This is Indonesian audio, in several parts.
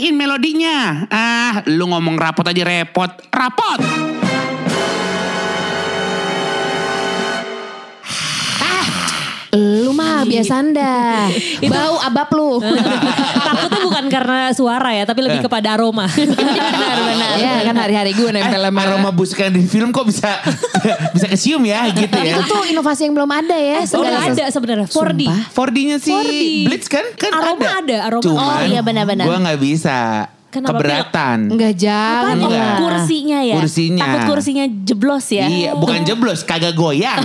matiin melodinya. Ah, lu ngomong rapot aja repot. Rapot. Mah biasa anda. Bau abap lu. Takutnya bukan karena suara ya, tapi lebih kepada aroma. Benar-benar. Ya kan hari-hari gue nempel Eh, sama. aroma busuk yang di film kok bisa bisa kesium ya gitu ya. Itu tuh inovasi yang belum ada ya. Oh, Segala nggak ada sebenarnya. 4D. Sumpah. 4D-nya sih 4D. Blitz kan? Kan Aroma ada, aroma. Cuman, Oh, iya, benar-benar. Gua nggak bisa. Kenapa, Keberatan. Enggak jangan. Enggak. lah. Kursinya ya. Kursinya. Takut kursinya jeblos ya. Iya, bukan jeblos, kagak goyang.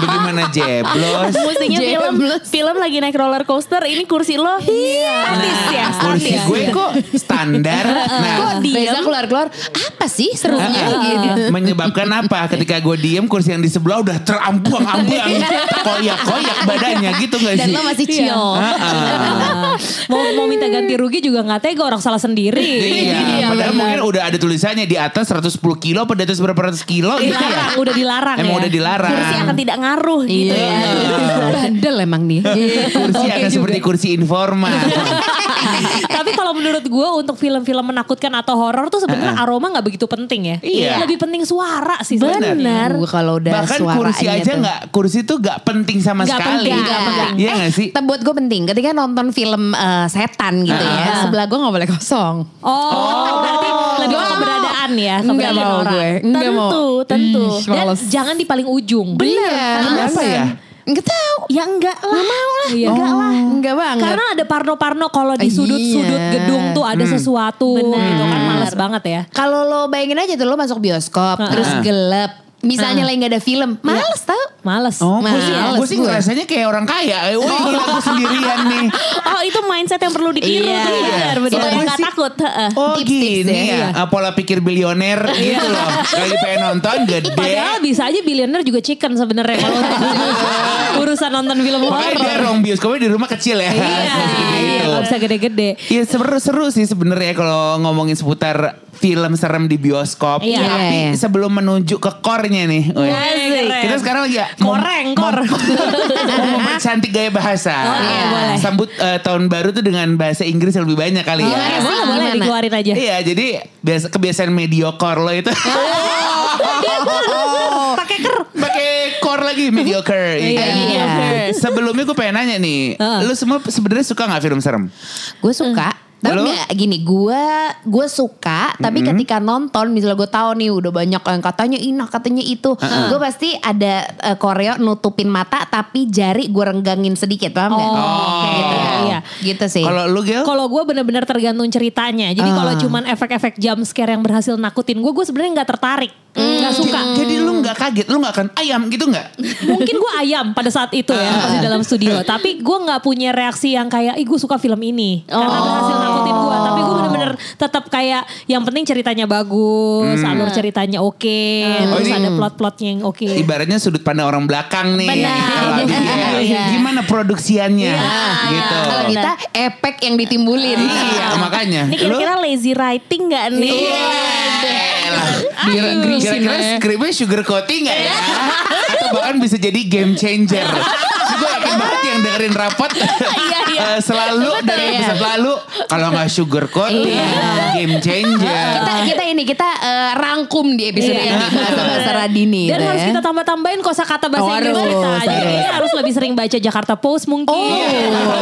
Bagaimana jeblos? Mestinya film film lagi naik roller coaster, ini kursi lo statis ya, Nah, kursi statis. gue kok standar. Nah, Kok Reza keluar-keluar apa sih serunya gitu. menyebabkan apa? Ketika gue diem, kursi yang di sebelah udah terambuang-ambuang, koyak-koyak badannya gitu gak Dan sih? lo masih chill. Ah. mau mau minta ganti rugi juga nggak tega orang salah sendiri. Iya, padahal mungkin udah ada tulisannya di atas 110 kilo, pada atas berapa ratus kilo gitu ya. Dilarang, udah dilarang Emang ya. udah dilarang. Kursi akan tidak ngaruh gitu Iya. ya. Bandel emang nih. Kursi Oke akan juga. seperti kursi informal. Tapi kalau menurut gue untuk film-film menakutkan atau horor tuh sebenarnya aroma nggak begitu penting ya. Iya. Lebih penting suara sih Benar. kalau udah Bahkan kursi aja nggak, kursi tuh nggak penting sama Nggak sekali. penting, nggak penting. Iya nggak sih? Tapi buat gue penting ketika nonton film eh, setan gitu ya Ah. sebelah gue nggak boleh kosong Oh, berarti lebih ke keberadaan ya, Enggak keberadaan mau orang. gue Enggak mau Tentu, tentu. Ih, Dan males. jangan di paling ujung. Iya Kenapa ya? Enggak tahu Ya enggak lah. mau lah. Iya. Enggak lah. Enggak banget Karena ada parno-parno kalau di Iya. sudut-sudut gedung tuh ada sesuatu Benar. gitu kan males banget ya. Kalau lo bayangin aja tuh lo masuk bioskop Terus gelap Misalnya lagi gak ada film Males tau Males. Oh, gue sih, Males gue sih gue. ngerasanya kayak orang kaya. Wah, gila gue sendirian nih. Oh itu mindset yang perlu ditiru Iya. tuh. Iya. Benar, Kalau Supaya gue nggak sih- takut. heeh. Oh Tips-tips gini ya. ya, pola pikir bilioner gitu loh. Lagi pengen nonton gede. Padahal bisa aja billionaire juga chicken sebenarnya kalau urusan nonton film Makanya dia horor. rong bioskopnya di rumah kecil ya. Iya, Gitu. iya, nggak bisa gede-gede. Iya seru-seru sih sebenarnya kalau ngomongin seputar film serem di bioskop. Iya. Tapi Iya, iya. sebelum menuju ke core-nya nih. Asik. Kita sekarang lagi ya. Koreng, kor. mau mempercantik gaya bahasa. iya, boleh. Sambut eh, tahun baru tuh dengan bahasa Inggris yang lebih banyak kali ya. Boleh, boleh, boleh Gimana? dikeluarin aja. Iya, jadi biasa kebiasaan mediocre lo itu. Pakai ker. Lagi mediocre. Iya, kan? mediocre. Sebelumnya gue pengen nanya nih, Heeh. lu semua sebenarnya suka nggak film serem? Gue suka Tapi Lo? enggak gini, gue gue suka, tapi ketika nonton misalnya gue tahu nih udah banyak yang katanya ini, katanya itu, gue pasti ada eh, koreo nutupin mata tapi jari gue renggangin sedikit, paham nggak? Oh, oke. gitu. Iya. Gitu sih. Kalau lu Gil? Kalau gue bener-bener tergantung ceritanya. Jadi kalau cuman efek-efek jump scare yang berhasil nakutin gue, gue sebenarnya nggak tertarik, nggak suka. Jadi lu nggak kaget, lu nggak akan ayam gitu nggak? Mungkin gue ayam pada saat itu ya pas di dalam studio. Tapi gue nggak punya reaksi yang kayak, ih gue suka film ini karena berhasil nakutin gue. Tapi gue bener-bener tetap kayak yang penting ceritanya bagus, alur ceritanya oke, Oh, terus ini- ada plot-plotnya yang oke. Ibaratnya sudut pandang orang belakang nih. Benar. Gil, Iya. Gimana produksiannya? Gitu. Kalau kita efek yang ditimbulin. Iya, makanya. Ini kira-kira lazy writing gak nih? Kira- Kira-kira skripnya sugar coating gak ya? Atau bahkan bisa jadi game changer. Gue yakin banget yang dengerin rapot iya. eh, selalu dari episode lalu kalau nggak sugar coating, game changer. kita kita ini kita eh, rangkum di episode Iya. ini bahasa bahasa Radini. Dan gitu harus ya. kita tambah-tambahin kosakata bahasa Oh, Inggris kita. Jadi harus. lebih sering baca Jakarta Post mungkin. Oh.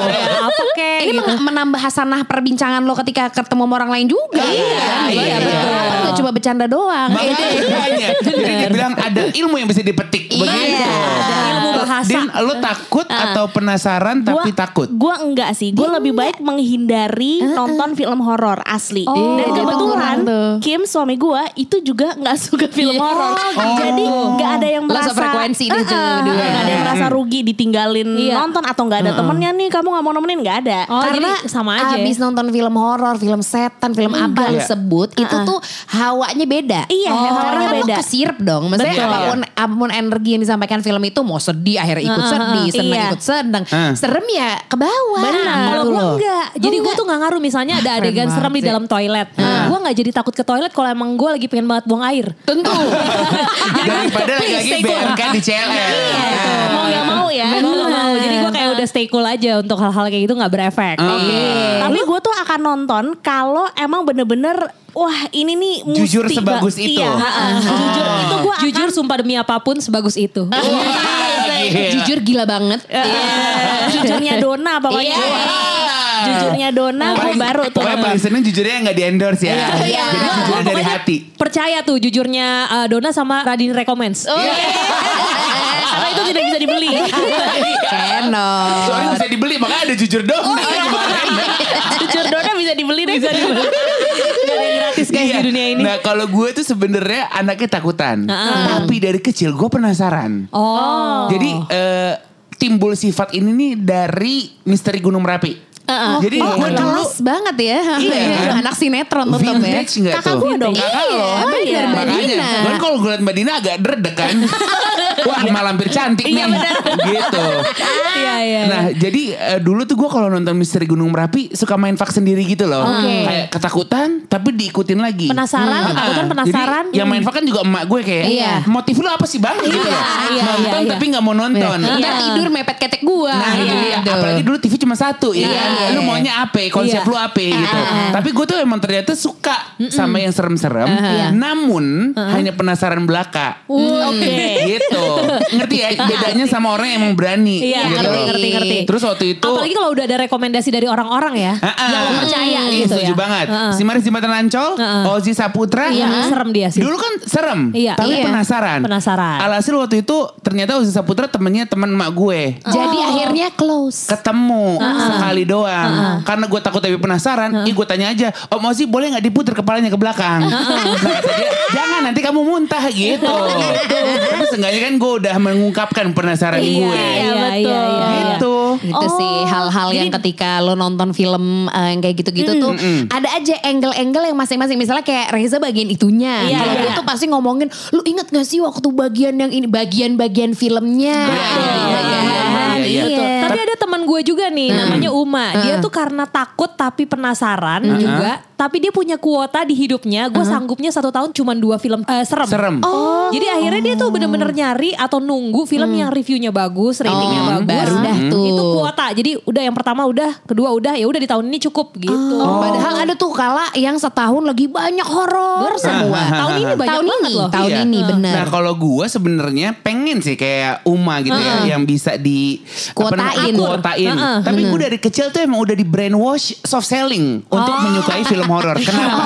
Ya, apa kek ini gitu. men- menambah hasanah perbincangan lo ketika ketemu sama orang lain juga. Iya, iya, betul. Kan nggak cuma bercanda doang. Makanya Jadi dibilang ada ilmu yang bisa dipetik Iya. begitu. Ada ilmu bahasa. Din, lo takut atau penasaran tapi takut? Gue enggak sih. Gue lebih baik menghindari nonton film horor asli. Oh, Dan itu kebetulan tuh. Kim suami gue itu juga nggak suka film Iya. horor. Jadi nggak ada yang merasa tuh Eh-eh, berdua. nggak ada yang merasa rugi ditinggalin Iya. nonton atau nggak ada temennya nih kamu nggak mau nemenin nggak ada. Oh, Karena jadi sama aja. abis nonton film horor, film setan, film apa lu Iya. sebut, itu tuh hawanya beda. Iya, hawanya Karena kan beda. lo kesirep dong. Maksudnya Betul. apa pun, apa pun energi yang disampaikan film itu mau sedih akhirnya ikut sedih, senang Iya. ikut senang. Ah. Serem ya ke bawah. Benar. Kalau Gitu gue enggak. Jadi gue tuh gak ngaruh misalnya ada adegan serem di dalam toilet. Gue gak jadi takut ke toilet kalau emang gue lagi pengen banget buang air. Tentu. Daripada cool. BMK di CLL. Mau nggak mau ya. Gue gak mau. Jadi gue kayak udah stay cool aja untuk hal-hal kayak gitu gak berefek. Oke. Tapi gue tuh akan nonton kalau emang bener-bener wah ini nih mesti Jujur ba- sebagus itu. Iya, ha-ha. Jujur itu gue akan Jujur sumpah demi apa pun sebagus itu. Wah, gila. Jujur gila banget. jujurnya Dona pokoknya. Iya. Jujurnya Dona gue baru tuh. Pokoknya paling seneng jujurnya nggak di endorse ya. Iya. Jadi jujurnya dari hati. Percaya tuh jujurnya uh, Dona sama Radin Recommends. Oh, iya. Karena itu tidak bisa dibeli. Keno. Soalnya bisa dibeli makanya ada jujur dong. Oh, iya. Jujur Dona bisa dibeli deh. Bisa dibeli. Gak ada yang gratis guys Iya. di dunia ini. Nah kalau gue tuh sebenarnya anaknya takutan. Tapi dari kecil gue penasaran. Oh. Jadi eh, timbul sifat ini nih dari misteri Gunung Merapi. Jadi Oh, gue dulu kelas banget ya. Iya, kan? Anak sinetron tetep ya. nggak Kakak tuh? gue dong. Kakak Iya, lo. bener, Mbak Makanya. Dina. Kan kalau gue liat Mbak Dina agak dredeg kan. Wah malampir cantik nih. gitu. Iya iya. Nah jadi eh, dulu tuh gue kalau nonton Misteri Gunung Merapi suka main fak sendiri gitu loh. Oke. Kayak ketakutan tapi diikutin lagi. Penasaran, Hmm. takutan, Ah, penasaran. Jadi yang main fak kan juga emak gue kayak. Iya. Motif lu apa sih bang? gitu loh. iya, nonton iya, tapi nggak mau nonton. Ntar tidur mepet ketek gua. Nah dia. Gitu. Apalagi dulu TV cuma satu ya Iya. kan. Lu maunya apa? Konsep Iya. lu apa gitu. Tapi gue tuh emang ternyata suka sama yang serem-serem. Iya. Namun hanya penasaran belaka. Oke. gitu. Ngerti ya bedanya sama orang yang emang berani. Iya, gitu. ngerti, ngerti, ngerti. Terus waktu itu Apalagi kalau udah ada rekomendasi dari orang-orang ya. Ah, ah. Yang lo percaya Iya, gitu setuju ya. banget. Ah, ah. Si Maris Jembatan Ancol, Ah, ah. Ozi Saputra. Iya, serem dia sih. Dulu kan serem, Iya. tapi Iya. penasaran. Penasaran. Alhasil waktu itu ternyata Ozi Saputra temennya teman emak gue. Jadi akhirnya close. Ketemu sekali doang. Karena gue takut tapi penasaran, ih gue tanya aja, Om Ozi boleh nggak diputer kepalanya ke belakang? Nah, kata dia, jangan nanti kamu muntah gitu. Tapi seenggaknya kan gue udah mengungkapkan penasaran Iya, gue. iya, iya, iya, iya. Gitu. Itu sih hal-hal yang ketika lo nonton film eh, yang kayak gitu-gitu tuh ada aja angle-angle yang masing-masing misalnya kayak Reza bagian itunya. Iya, Kalau iya. gue tuh pasti ngomongin lu inget gak sih waktu bagian yang ini bagian-bagian filmnya. Iya, iya, iya, iya, iya, iya. Tapi ada teman gue juga nih namanya Uma. Dia tuh karena takut tapi penasaran juga. Tapi dia punya kuota di hidupnya. Gue sanggupnya satu tahun cuma dua film eh, serem. Serem. Jadi akhirnya dia tuh bener-bener nyari atau nunggu film yang reviewnya bagus, ratingnya Oh, bagus. baru dah tuh. Itu kuota. Jadi udah yang pertama udah, kedua udah, ya udah di tahun ini cukup gitu. Oh, Padahal ada tuh kala yang setahun lagi banyak horor semua. Tahun ini banyak tahun banget ini, loh. tahun Iya. ini bener. Nah kalau gue sebenarnya pengen sih kayak Uma gitu ya yang bisa di apa namanya, Kuotain. kuotain. Heeh, Tapi gue dari kecil tuh emang udah di brainwash soft selling untuk menyukai film horor. Kenapa?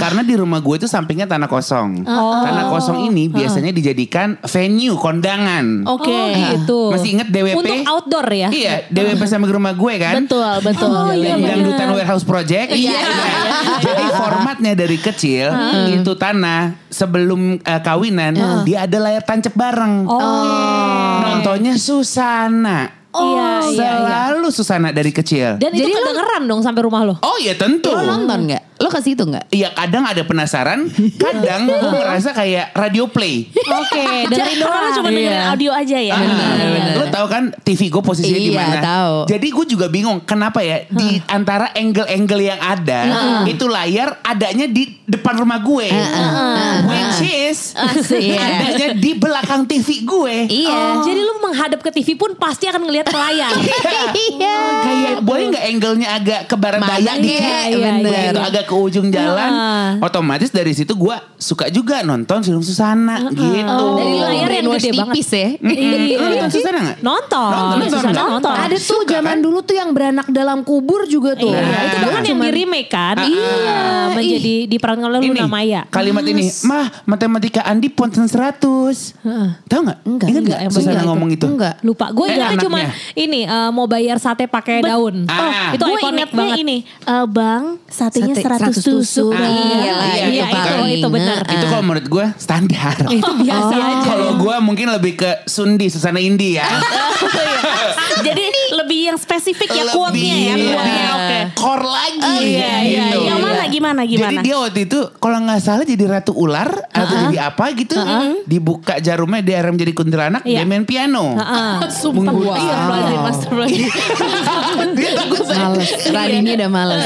Karena di rumah gue tuh sampingnya tanah kosong. Tanah kosong ini biasanya dijadikan venue kondangan. Oke. Oh gitu. Masih inget DWP? Untuk outdoor ya? Iya, DWP sama rumah gue kan. Betul, betul. Oh, iya, dangdutan warehouse project. Iya. Nah, jadi formatnya dari kecil itu tanah sebelum eh, kawinan dia ada layar tancap bareng. Oh. Nontonnya Susana. Iya, iya, iya. Selalu Susana dari kecil. Dan itu kedengeran dong sampai rumah lo? Oh iya tentu. Lo nonton gak? Lo ke situ gak? Iya kadang ada penasaran, kadang gue ngerasa kayak radio play. Oke, Jadi dengerin lo cuma doang. dengerin audio aja ya. Ah, Lo tau kan TV gue posisinya di Iya, mana? tahu. Jadi gue juga bingung kenapa ya di antara angle-angle yang ada itu layar adanya di depan rumah gue, which is Asik. adanya di belakang TV gue. Iya. Jadi lu menghadap ke TV pun pasti akan ngelihat ke layar. Iya. Kayak boleh nggak angle-nya agak ke barat daya dikit, iya, iya, iya. agak ke ujung jalan. Ah. Otomatis dari situ gue suka juga nonton film Susana gitu. Dari layar yang gede banget. tipis ya. Lo nonton Susana nggak? Nonton. Nonton. Ada tuh zaman kan? dulu tuh yang beranak dalam kubur juga tuh. Iya, Nah, itu bahkan yang cuman- di remake kan. Ah, Iya, ah. menjadi diperankan oleh Luna Maya. kalimat ini mah matematika Andi ponten 100 tahu nggak Enggak, Ingat enggak, nggak yang Susana ngomong itu Enggak. Lupa. Gue Eh, ingatnya cuma ini eh, mau bayar sate pakai daun. Ah. itu gue ikonik ingetnya banget. ini, eh, bang satenya Sate 100 tusuk. Bang. Iya lah, Iya, itu Iya, itu, itu Itu benar. Itu kalau menurut gue standar. Itu biasa aja. Kalau gue mungkin lebih ke Sundi, Susana Indi ya. Jadi lebih yang spesifik ya quote-nya ya. Quote-nya, iya. Oke. Core lagi. Oh, iya, iya, gitu. Yang mana gimana gimana? Jadi dia waktu itu kalau nggak salah jadi ratu ular atau jadi apa gitu, dibuka jarumnya dia rem jadi kuntilanak, Iya. dia main piano. Sumpah. Wow. Iya, Astagfirullahaladzim, astagfirullahaladzim. dia takut Males. Radini udah males.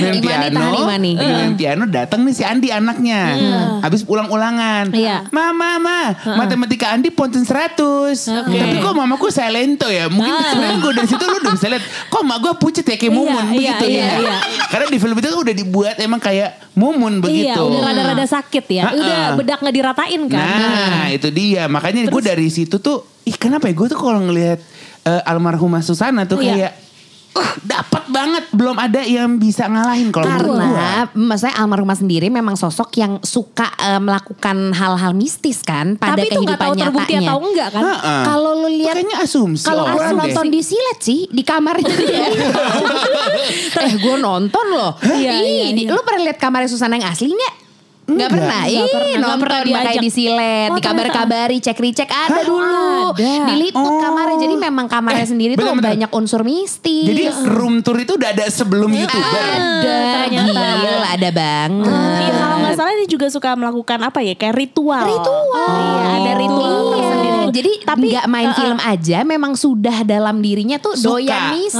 main piano, tahan Imani. main piano datang nih si Andi anaknya. Habis pulang ulangan. Iya. Mama, mama, matematika Andi ponten 100. Tapi kok mamaku silento ya? Mungkin sebenarnya gue dari situ lu udah bisa lihat, kok mak gue pucet ya kayak Iya, Mumun iya, begitu iya, ya. iya. Karena di film itu kan udah dibuat emang kayak Mumun begitu. Iya, udah rada-rada sakit ya. Ha-ha. Udah bedak nggak diratain kan. Nah, itu dia. Makanya gue dari situ tuh, ih kenapa ya gue tuh kalau ngelihat eh, almarhumah Susana tuh Iya. kayak uh, dapat banget. Belum ada yang bisa ngalahin kalau menurut. Karena maksudnya almarhumah sendiri memang sosok yang suka eh, melakukan hal-hal mistis kan pada Tapi itu nggak kehidupan tahu terbukti nyatanya. atau enggak kan. Kalau lu lihat Kayaknya asumsi kalau gue deh. nonton di silet sih di kamarnya dia. eh gue nonton loh. Iya, Ih, iya, iya. lu pernah lihat kamarnya Susana yang asli nggak? Nggak Enggak. pernah, Nggak Ih, pernah, nggak nonton pernah makanya diajak. di silet, Oh, di kabar-kabari, cek-recek ada dulu, ada. diliput Oh. kamarnya. Jadi memang kamarnya Eh, sendiri tuh bentar-bentar. banyak unsur mistis. Jadi room tour itu udah ada sebelum youtuber. ada, ternyata. gila, ada banget. Iya, kalau nggak salah dia juga suka melakukan apa ya kayak ritual. Ritual. Iya, ada ritual Iya. tersendiri. Jadi Tapi, nggak main uh-uh. film aja, memang sudah dalam dirinya tuh Suka. doyan mistis.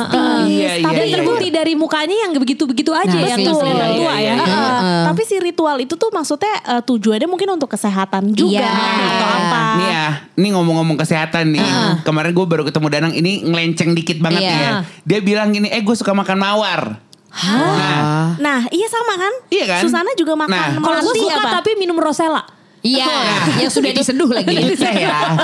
Iya, iya, Dan iya. terbukti dari mukanya yang begitu-begitu aja Nah, yang betul. tua Iya, iya, ya. iya. Heeh. Tapi si ritual itu tuh maksudnya eh, tujuannya mungkin untuk kesehatan juga Iya. atau apa? Nih ya, ini ngomong-ngomong kesehatan nih. Kemarin gue baru ketemu Danang, ini ngelenceng dikit banget Iya. nih ya. Dia bilang gini, eh gue suka makan mawar. Nah, Nah, iya sama kan? Iya kan? Susana juga makan Nah. Kalau gue melati suka apa? tapi minum rosella. Iya, yang sudah diseduh lagi. itu saya.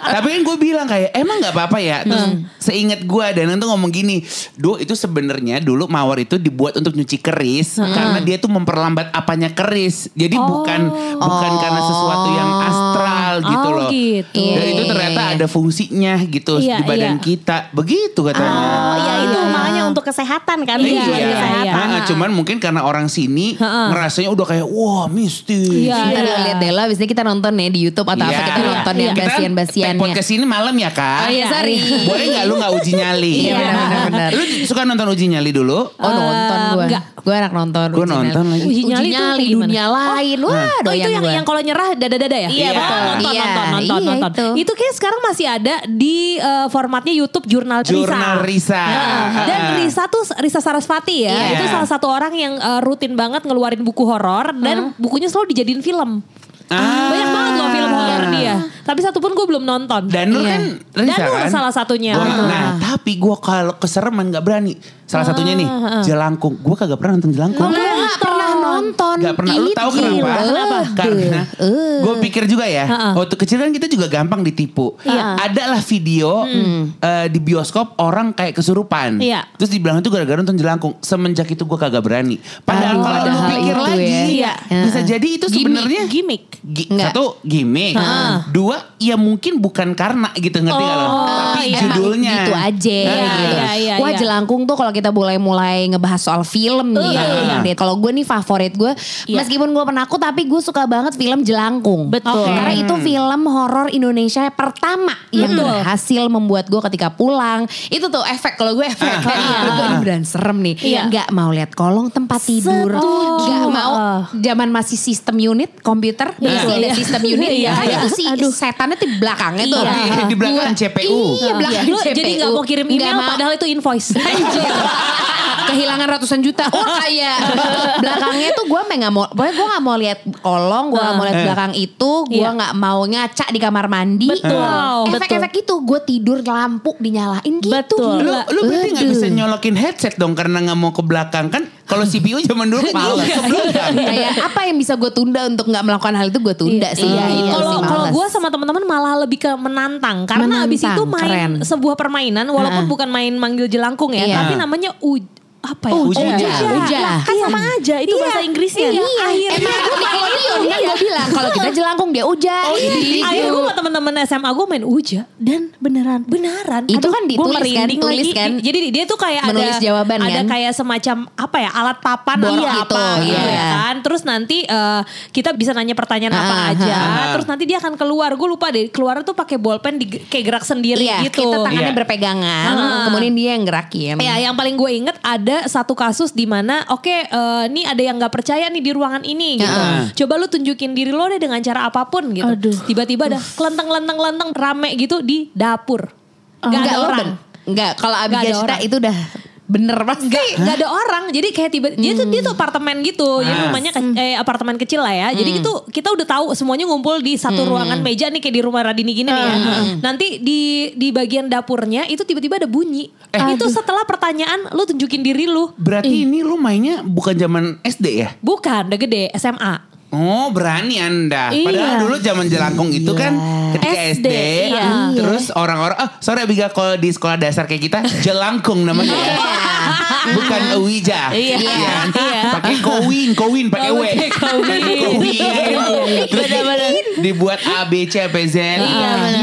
Tapi kan gue bilang kayak emang nggak apa-apa ya. Terus seingat gue Danang tuh ngomong gini, do itu sebenarnya dulu mawar itu dibuat untuk nyuci keris karena dia tuh memperlambat apanya keris. Jadi bukan bukan karena sesuatu yang astral gitu Oh, loh. gitu. Dan itu Iya, ternyata iya, iya. ada fungsinya gitu Iya, di badan iya. kita. Begitu katanya. Oh, ya itu makanya untuk kesehatan kan? Iya, iya, kesehatan. iya. Ha-ha, cuman mungkin karena orang sini Ha-ha. ngerasanya udah kayak wah mistis. Iya, Ntar iya. lihat Dela, biasanya kita nonton ya di Youtube atau apa Iya. kita nonton yang Kita basian-basiannya. podcast ini malam ya kak. Oh iya, sorry. Boleh nggak lu nggak uji nyali? Iya, benar-benar. Lu suka nonton uji nyali dulu? Oh nonton gue, enggak. gue anak nonton. Gua Uji nonton nyali. lagi. Uji Uji nyali nyali, tuh kayak dunia lain, wah Oh itu yang gue. yang kalau nyerah dada-dada ya? Iya, betul. Oh, nonton, Iya, nonton, nonton, iya, nonton. itu. Itu. kayak sekarang masih ada di eh, formatnya YouTube Jurnal Risa. Jurnal Risa. Nah, Dan Risa tuh Risa Sarasvati ya. Iya. Itu salah satu orang yang eh, rutin banget ngeluarin buku horor dan bukunya selalu dijadiin film. Ah. Banyak banget loh film horor dia. Tapi satu pun gue belum nonton. Dan lu Iya. kan Risa Dan lu kan? salah satunya. Gua- Betul. nah tapi gue kalau kesereman nggak berani. Salah satunya nih Jelangkung. Gue kagak pernah nonton Jelangkung. Gue gak pernah nonton. Gak pernah. Lu tahu kenapa? Aduh. Karena Eh. gue pikir juga ya. Heeh. Waktu kecil kan kita juga gampang ditipu. Iya. Adalah video eh, di bioskop orang kayak kesurupan. Iya. Terus dibilang itu gara-gara nonton Jelangkung. Semenjak itu gue kagak berani. Padahal Aduh, kalau lu pikir lagi, ya. Iya. bisa jadi itu sebenarnya Gimik. Gi- Enggak. satu gimmick, dua ya mungkin bukan karena gitu ngerti gak lo? Tapi iya. judulnya gitu aja Nah, gitu. iya, iya, Wah iya. jelangkung tuh kalau kita boleh mulai ngebahas soal film nih. Iya, ya. Kalau gue nih favorit gue, Iya. meskipun gue penakut tapi gue suka banget film Jelangkung. Betul. Oke. Karena itu film horor Indonesia pertama yang Betul. berhasil membuat gue ketika pulang. Itu tuh efek kalau gue efek. Ah, ah, gue ini beneran serem nih. Iya. Nggak mau lihat kolong tempat tidur. Setuju. Nggak mau Ah. zaman masih sistem unit komputer. Masih ada Iya. sistem unit. Iya, Kan iya. itu si setannya tuh di belakangnya tuh. Iya. Di, di belakang Gua- CPU. Iya belakang Lu jadi nggak mau kirim email mau. padahal itu invoice. Kehilangan ratusan juta. Oh kayak belakangnya tuh gue nggak mau, pokoknya gue nggak mau lihat kolong, gue nggak mau lihat Eh. belakang itu, gue Iya. nggak mau ngaca di kamar mandi. Betul, Efek-efek itu gue tidur lampu dinyalain gitu. Betul. Lu, lu berarti gak Aduh. bisa nyolokin headset dong karena gak mau ke belakang kan? Kalau CPU zaman dulu kepala ke belakang. Kayak apa yang bisa gue tunda untuk nggak melakukan hal itu gue tunda sih. Iya, Itu Kalau sih kalau gue sama teman-teman malah lebih ke menantang karena abis Menantang, itu main keren. sebuah permainan walaupun bukan main manggil jelangkung ya, Iya. tapi namanya uj apa ya? Uja. Uja. Lah, kan Iya. sama aja itu Iya. bahasa Inggrisnya. Iya, akhirnya Emang aku Nickelodeon kan gue bilang kalau kita jelangkung dia uja. Oh, gitu. Akhirnya gue sama teman-teman SMA gue main uja. Dan beneran. Beneran. Itu Aduh, kan ditulis kan, tulis lagi. kan. Jadi dia tuh kayak Menulis ada jawaban ada kan? kayak semacam apa ya alat papan atau gitu, apa gitu iya. ya kan. Terus nanti eh, kita bisa nanya pertanyaan apa Ah, aja. ah. Terus nanti dia akan keluar. Gue lupa deh keluar tuh pakai bolpen di, kayak gerak sendiri Iya, gitu. kita tangannya Iya. berpegangan, Ah. kemudian dia yang gerakin. Ya, yang paling gue inget ada satu kasus di mana, oke, eh, nih ada yang nggak percaya nih di ruangan ini gitu. Heeh. Coba lu tunjukin diri lo deh dengan cara apa pun gitu. Aduh. Tiba-tiba ada kelenteng kelenteng kelenteng rame gitu di dapur. Gak Enggak ada lo orang. Enggak, kalau Abigail orang. itu udah bener pasti. Gak, gak ada orang. Jadi kayak tiba dia tuh dia tuh apartemen gitu. Jadi Ah. rumahnya ke- eh, apartemen kecil lah ya. Jadi itu kita udah tahu semuanya ngumpul di satu ruangan meja nih kayak di rumah Radini gini nih ya. Nanti di di bagian dapurnya itu tiba-tiba ada bunyi. Itu setelah pertanyaan lu tunjukin diri lu. Berarti ini lu mainnya bukan zaman SD ya? bukan udah gede SMA Oh berani anda. Iya. Padahal dulu zaman jelangkung itu kan ketika SD, SD. iya. Terus orang-orang, oh sorry Abiga kalau di sekolah dasar kayak kita jelangkung namanya ya. Bukan Uwija. Iya. Iya. Iya. Pakai kowin, kowin pakai W. Kowin. Kowin. Terus dibuat A, B, C, P, Z.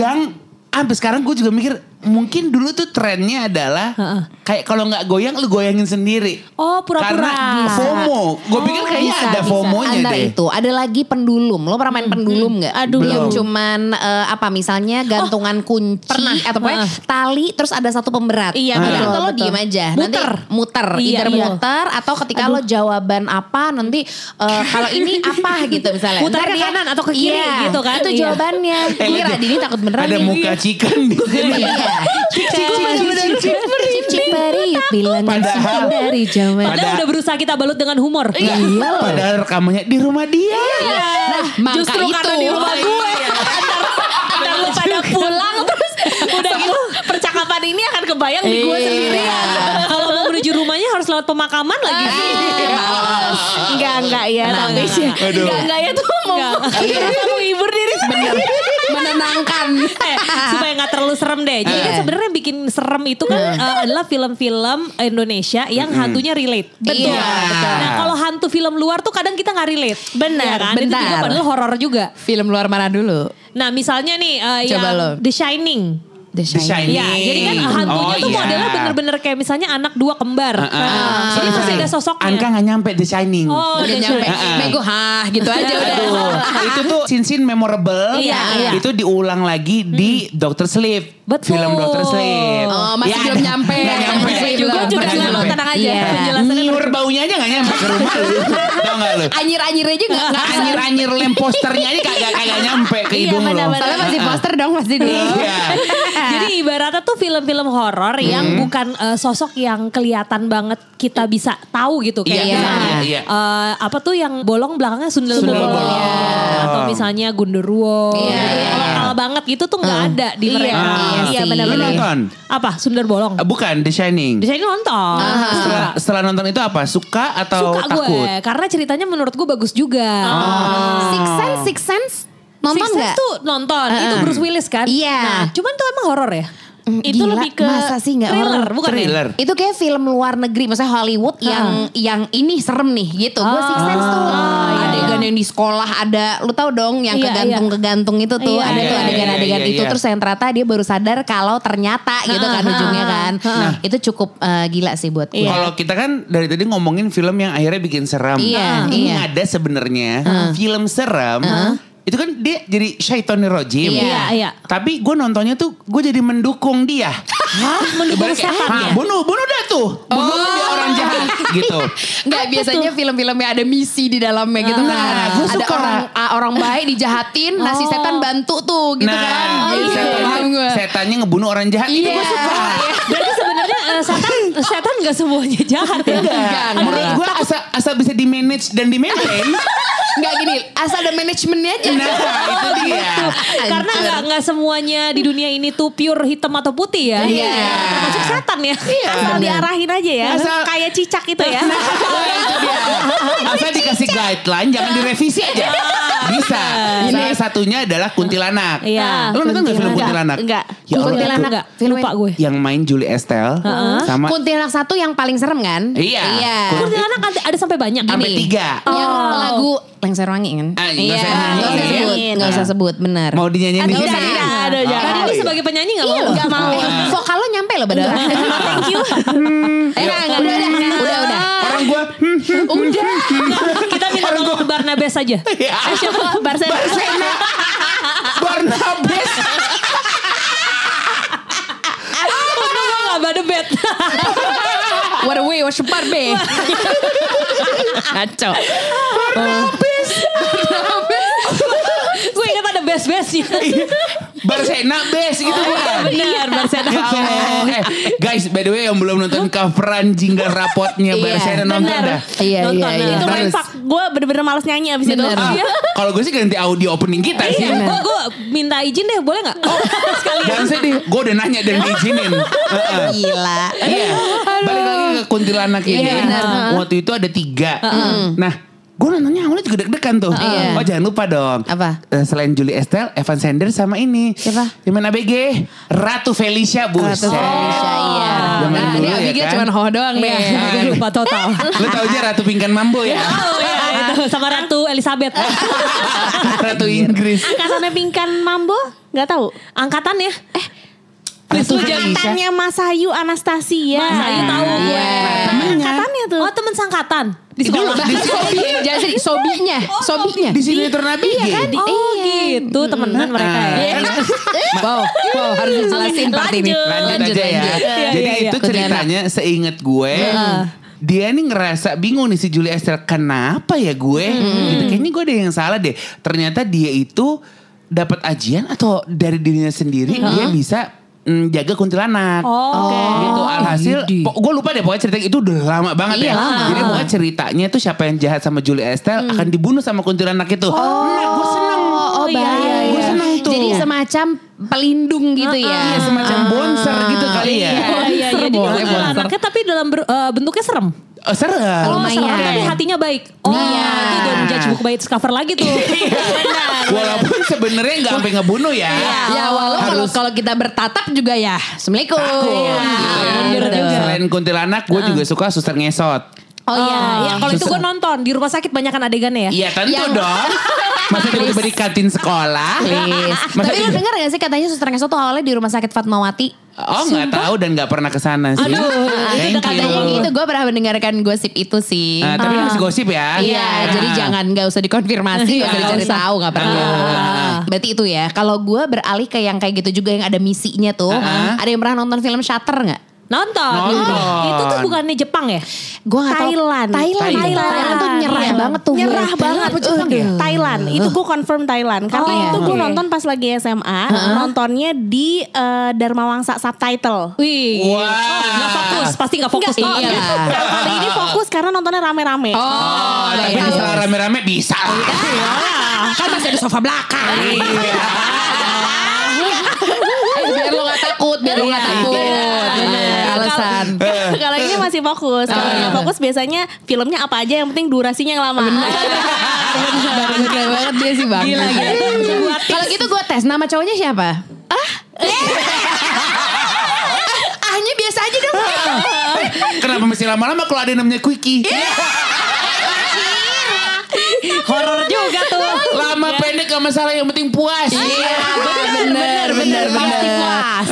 Yang sampai sekarang gue juga mikir mungkin dulu tuh trennya adalah Heeh. kayak kalau nggak goyang lu goyangin sendiri. Oh, pura-pura. Karena Bisa. FOMO. Gue pikir kayaknya Bisa, ada bisa. FOMO-nya deh. itu ada lagi pendulum. Lo pernah main pendulum nggak? Aduh. Yang Belum. cuman eh, apa misalnya gantungan kunci pernah. atau pokoknya Heeh. tali terus ada satu pemberat. Iya, Udah betul, gitu lo diem aja. Muter. Nanti muter. Iya, Either iya. muter atau ketika lo jawaban apa nanti eh, kalau ini apa gitu misalnya. Muter ke dia- kanan atau ke kiri Iya, gitu kan? Itu Iya. jawabannya. Eh, Ini Radini takut beneran Ada muka chicken di sini. Iya. Bilang Padahal- dari zaman. Padahal Pada- udah berusaha kita balut dengan humor. Iya. Padahal rekamannya di rumah dia. Nah, maka Justru itu. karena di rumah gue. Antar lu pada pulang terus udah gitu percakapan ini akan kebayang di gue Iya. sendiri. Kalau mau menuju rumahnya harus lewat pemakaman lagi. Enggak enggak ya Nah, tapi nah, nah. Enggak enggak ya tuh mau. Iya, menghibur diri Bener. Menenangkan. Eh, supaya nggak terlalu serem deh. Jadi kan Eh. sebenarnya bikin serem itu kan eh, adalah film-film Indonesia yang hantunya relate. Betul, Iya. Nah kalau hantu film luar tuh kadang kita nggak relate. Benar. Ya kan? Itu juga padahal horor juga. Film luar mana dulu? Nah misalnya nih eh, Coba yang lo. The Shining. The The Shining. Shining. Iya, jadi kan hantunya Oh, tuh iya. modelnya bener-bener kayak misalnya anak dua kembar. Ah. Nah, jadi masih ada sosoknya. Anka nggak nyampe The Shining. Oh, Udah The nyampe. Shining. Bego hah gitu aja udah. Aduh, itu tuh scene-scene memorable. Iya, iya. Itu diulang lagi di Doctor Sleep. Betul. Film Doctor Sleep. Oh, masih belum nyampe. Nggak nyampe. Masih juga Masih nyampe. belum. tenang aja. Iya. Penjelasannya Nyiur baunya aja gak nyampe ke rumah lu. Tau gak lu? Anyir-anyir aja gak. Anyir-anyir lem posternya aja kagak kagak nyampe ke Iya, hidung lu. Soalnya masih poster dong pasti dulu. Iya. Jadi ibaratnya tuh film-film horor yang bukan eh, sosok yang kelihatan banget kita bisa tahu gitu kayak Iya, misalnya, iya. eh, apa tuh yang bolong belakangnya sundel Sundel bolong, bolong. Atau misalnya gunderuwo Iya, banget gitu tuh nggak ada di Iya, mereka. iya Iya sih. benar-benar. Nonton? Apa sundel bolong? Eh, Bukan The Shining. Di sini nonton. Setelah, setelah nonton itu apa? Suka atau Suka takut? gue karena ceritanya menurut gue bagus juga. Six Sense, Six Sense. Nonton Six Sense gak? tuh nonton. Itu Bruce Willis kan? Iya. Nah, cuman tuh emang horor ya? Itu Itu lebih ke masa sih nggak thriller, horor? bukan ya? Thriller. Itu kayak film luar negeri, maksudnya Hollywood yang yang ini serem nih gitu. Gue Six Sense tuh iya, adegan yang di sekolah ada, lu tahu dong yang Iya, kegantung kegantung itu tuh Iya, ada iya, tuh iya, adegan-adegan iya, itu iya. terus yang ternyata dia baru sadar kalau ternyata gitu kan Ah, ujungnya kan. ah, Itu cukup eh, gila sih buat gue. Kalau kita kan dari tadi ngomongin film yang akhirnya bikin serem. Iya, Ini iya. ada sebenarnya film serem. Itu kan dia jadi syaitonir rojim. Iya, iya. Tapi gue nontonnya tuh gue jadi mendukung dia. Hah? Mendukung Ibarat setan "Hah, ya? bunuh, bunuh dah tuh. Bunuh dia orang jahat gitu. Enggak biasanya film-film yang ada misi di dalamnya gitu Nah, kan. gua ada suka. orang ah, orang baik dijahatin, nah si Oh. setan bantu tuh gitu nah, kan. jadi Iya, setannya, paham gue. setannya ngebunuh orang jahat. Itu Iya. gue suka. Berarti sebenarnya eh, setan setan nggak semuanya jahat ya? Enggak, menurut gue asal, asal bisa di manage dan di maintain. Enggak gini, asal ada manajemennya aja. nah, itu dia. Karena Hancur. nggak nggak semuanya di dunia ini tuh pure hitam atau putih ya. Iya. Termasuk setan ya. Asal diarahin aja ya. Asal- Kayak cicak itu ya. Nah, itu dia. Asal dikasih guideline, jangan direvisi aja. Bisa. Salah satunya adalah Kuntilanak. Iya. Lo nonton gak film Kuntilanak? Enggak. Ya Kuntilanak. Enggak, Film lupa gue. Yang main Julie Estelle sama Kuntilanak satu yang paling serem kan? Iya. Iya. Kuntilanak ada, ada sampai banyak sampai Gini. tiga. Yang lagu Lengser Wangi kan? Ah, nggak iya, usah nggak usah nyanyi. sebut, nggak usah sebut, benar. Mau dinyanyiin di Nggak sini? Enggak, ada Oh, jangan. Tadi iya. sebagai penyanyi gak Iya mau? loh. Nggak mau. Eh, vokal lo nyampe loh padahal. Thank you. Eh, enggak, enggak, udah, udah, udah, udah. Orang gue Udah. Barnabas aja. Eh, siapa? Barcelona. Barnabas. Untung gue gak bad bet. What a way, what a part be. Ngaco. gue ingat ada best-bestnya. Barsena best gitu bukan? Benar, Barcelona Ya Allah. Eh, guys, by the way yang belum nonton coveran jingle rapotnya Iya, Barsena nonton benar. dah. Iya, Nonton, iya, iya. Itu main fuck. Gue bener-bener males nyanyi abis itu. Bener. Ah, kalau gue sih ganti audio opening kita sih. Gue gue minta izin deh, boleh gak? Oh, sekalian. Jangan sedih, gue udah nanya dan diizinin. Heeh. Gila. Iya, balik lagi ke kuntilanak ini. Iya. Waktu itu ada tiga. Nah, gue nontonnya awalnya juga deg-degan tuh. Iya. Oh jangan lupa dong. Apa? Eh, selain Julie Estelle, Evan Sanders sama ini. Siapa? Yang main ABG. Ratu Felicia, buset. Ratu Felicia, iya. Zaman Nah, dulu ini ya kan? cuma ho doang deh. Iya, gue lupa total. Lu tau aja Ratu Pingkan Mambo ya? Oh iya, itu sama Ratu Elizabeth. Ratu Inggris. Angkatannya Pingkan Mambo? Gak tahu. Angkatan ya? Eh, Lu jangan Felicia. Angkatannya Mas Ayu Anastasia. Mas Ayu tahu gue. Iya. Angkatannya tuh. Oh temen sangkatan di sekolah. di Sobi, jangan sedih, sobinya, sobinya. Di sinetron ABG. Iya kan? Di- Oh gitu temenan mereka ya. Wow, wow, harus dijelasin part ini. Lanjut, aja ya. Iya, Jadi iya, iya. itu ceritanya seinget gue. Dia nih ngerasa bingung nih si Julie Estelle. Kenapa ya gue? Gitu. Kayaknya gue ada yang salah deh. Ternyata dia itu dapat ajian atau dari dirinya sendiri dia bisa mm, jaga kuntilanak. Oh, oke. gitu alhasil gue lupa deh pokoknya cerita itu udah lama banget Iya, ya lama. jadi pokoknya ceritanya tuh siapa yang jahat sama Julie Estelle akan dibunuh sama kuntilanak itu nah gue seneng Oh, iya, baik. iya, Gue seneng tuh. Jadi semacam pelindung gitu ya. Iya, semacam bonser gitu kali ya Iya, iya, jadi boleh, Bang. anaknya tapi dalam ber- eh, bentuknya serem. Oh, serem. Kalau Oh, serem Lumayan. tapi hatinya baik. Oh, Iya. itu don't judge book by its cover lagi tuh. Walaupun sebenarnya nggak sampai ngebunuh ya. Ya walau kalau kalau kita bertatap juga ya. Assalamualaikum. takut Iya, gitu ya. Selain kuntilanak, gue juga suka suster ngesot. Oh iya, ya kalau itu gue nonton di rumah sakit banyakan adegannya ya. Iya tentu Yang- dong. Masa tiba-tiba di kantin sekolah. Please. Masa Tapi lu denger gak sih katanya suster ngesot tuh awalnya di rumah sakit Fatmawati. Oh nggak tahu dan nggak pernah ke sana sih. Aduh, itu Thank Katanya you. gitu. Gue pernah mendengarkan gosip itu sih. Ah, tapi masih gosip ya. Iya, Ah. jadi jangan nggak usah dikonfirmasi, nggak usah Nggak dicari usah. tahu, nggak perlu. Ah. Berarti itu ya. Kalau gue beralih ke yang kayak gitu juga yang ada misinya tuh. Ah. Ada yang pernah nonton film Shutter nggak? Nonton. Nonton. Itu tuh bukannya Jepang ya? Gue nggak tahu. Thailand. Thailand. Thailand. Thailand tuh nyerah Iya. banget tuh. Nyerah gue. banget. Apa Jepang ya? Thailand. Itu gue confirm Thailand. Karena Oh, itu gue nonton pas lagi SMA. Nontonnya di eh, Dharma Wangsa subtitle. Wih. Wah. Nggak fokus, pasti nggak fokus. Enggak, iya. Kali ini fokus karena nontonnya rame-rame. Oh, Oh, tapi baik. bisa rame-rame bisa. kan masih ada sofa belakang. Iya. Eh, biar lo gak takut, biar lo gak Iya, takut. Iya. Alasan. Kalau ini masih fokus. Kalau Ah. nggak fokus biasanya filmnya apa aja yang penting durasinya yang lama. Bener banget dia sih bang. Gila, gila. Kalau gitu gue tes, nama cowoknya siapa? Ah? Ahnya biasa aja dong. Kenapa mesti lama-lama kalau ada yang namanya Quickie? Horor juga tuh. Lama pendek gak masalah yang penting puas. Iya, bener, bener, Pasti bener. puas.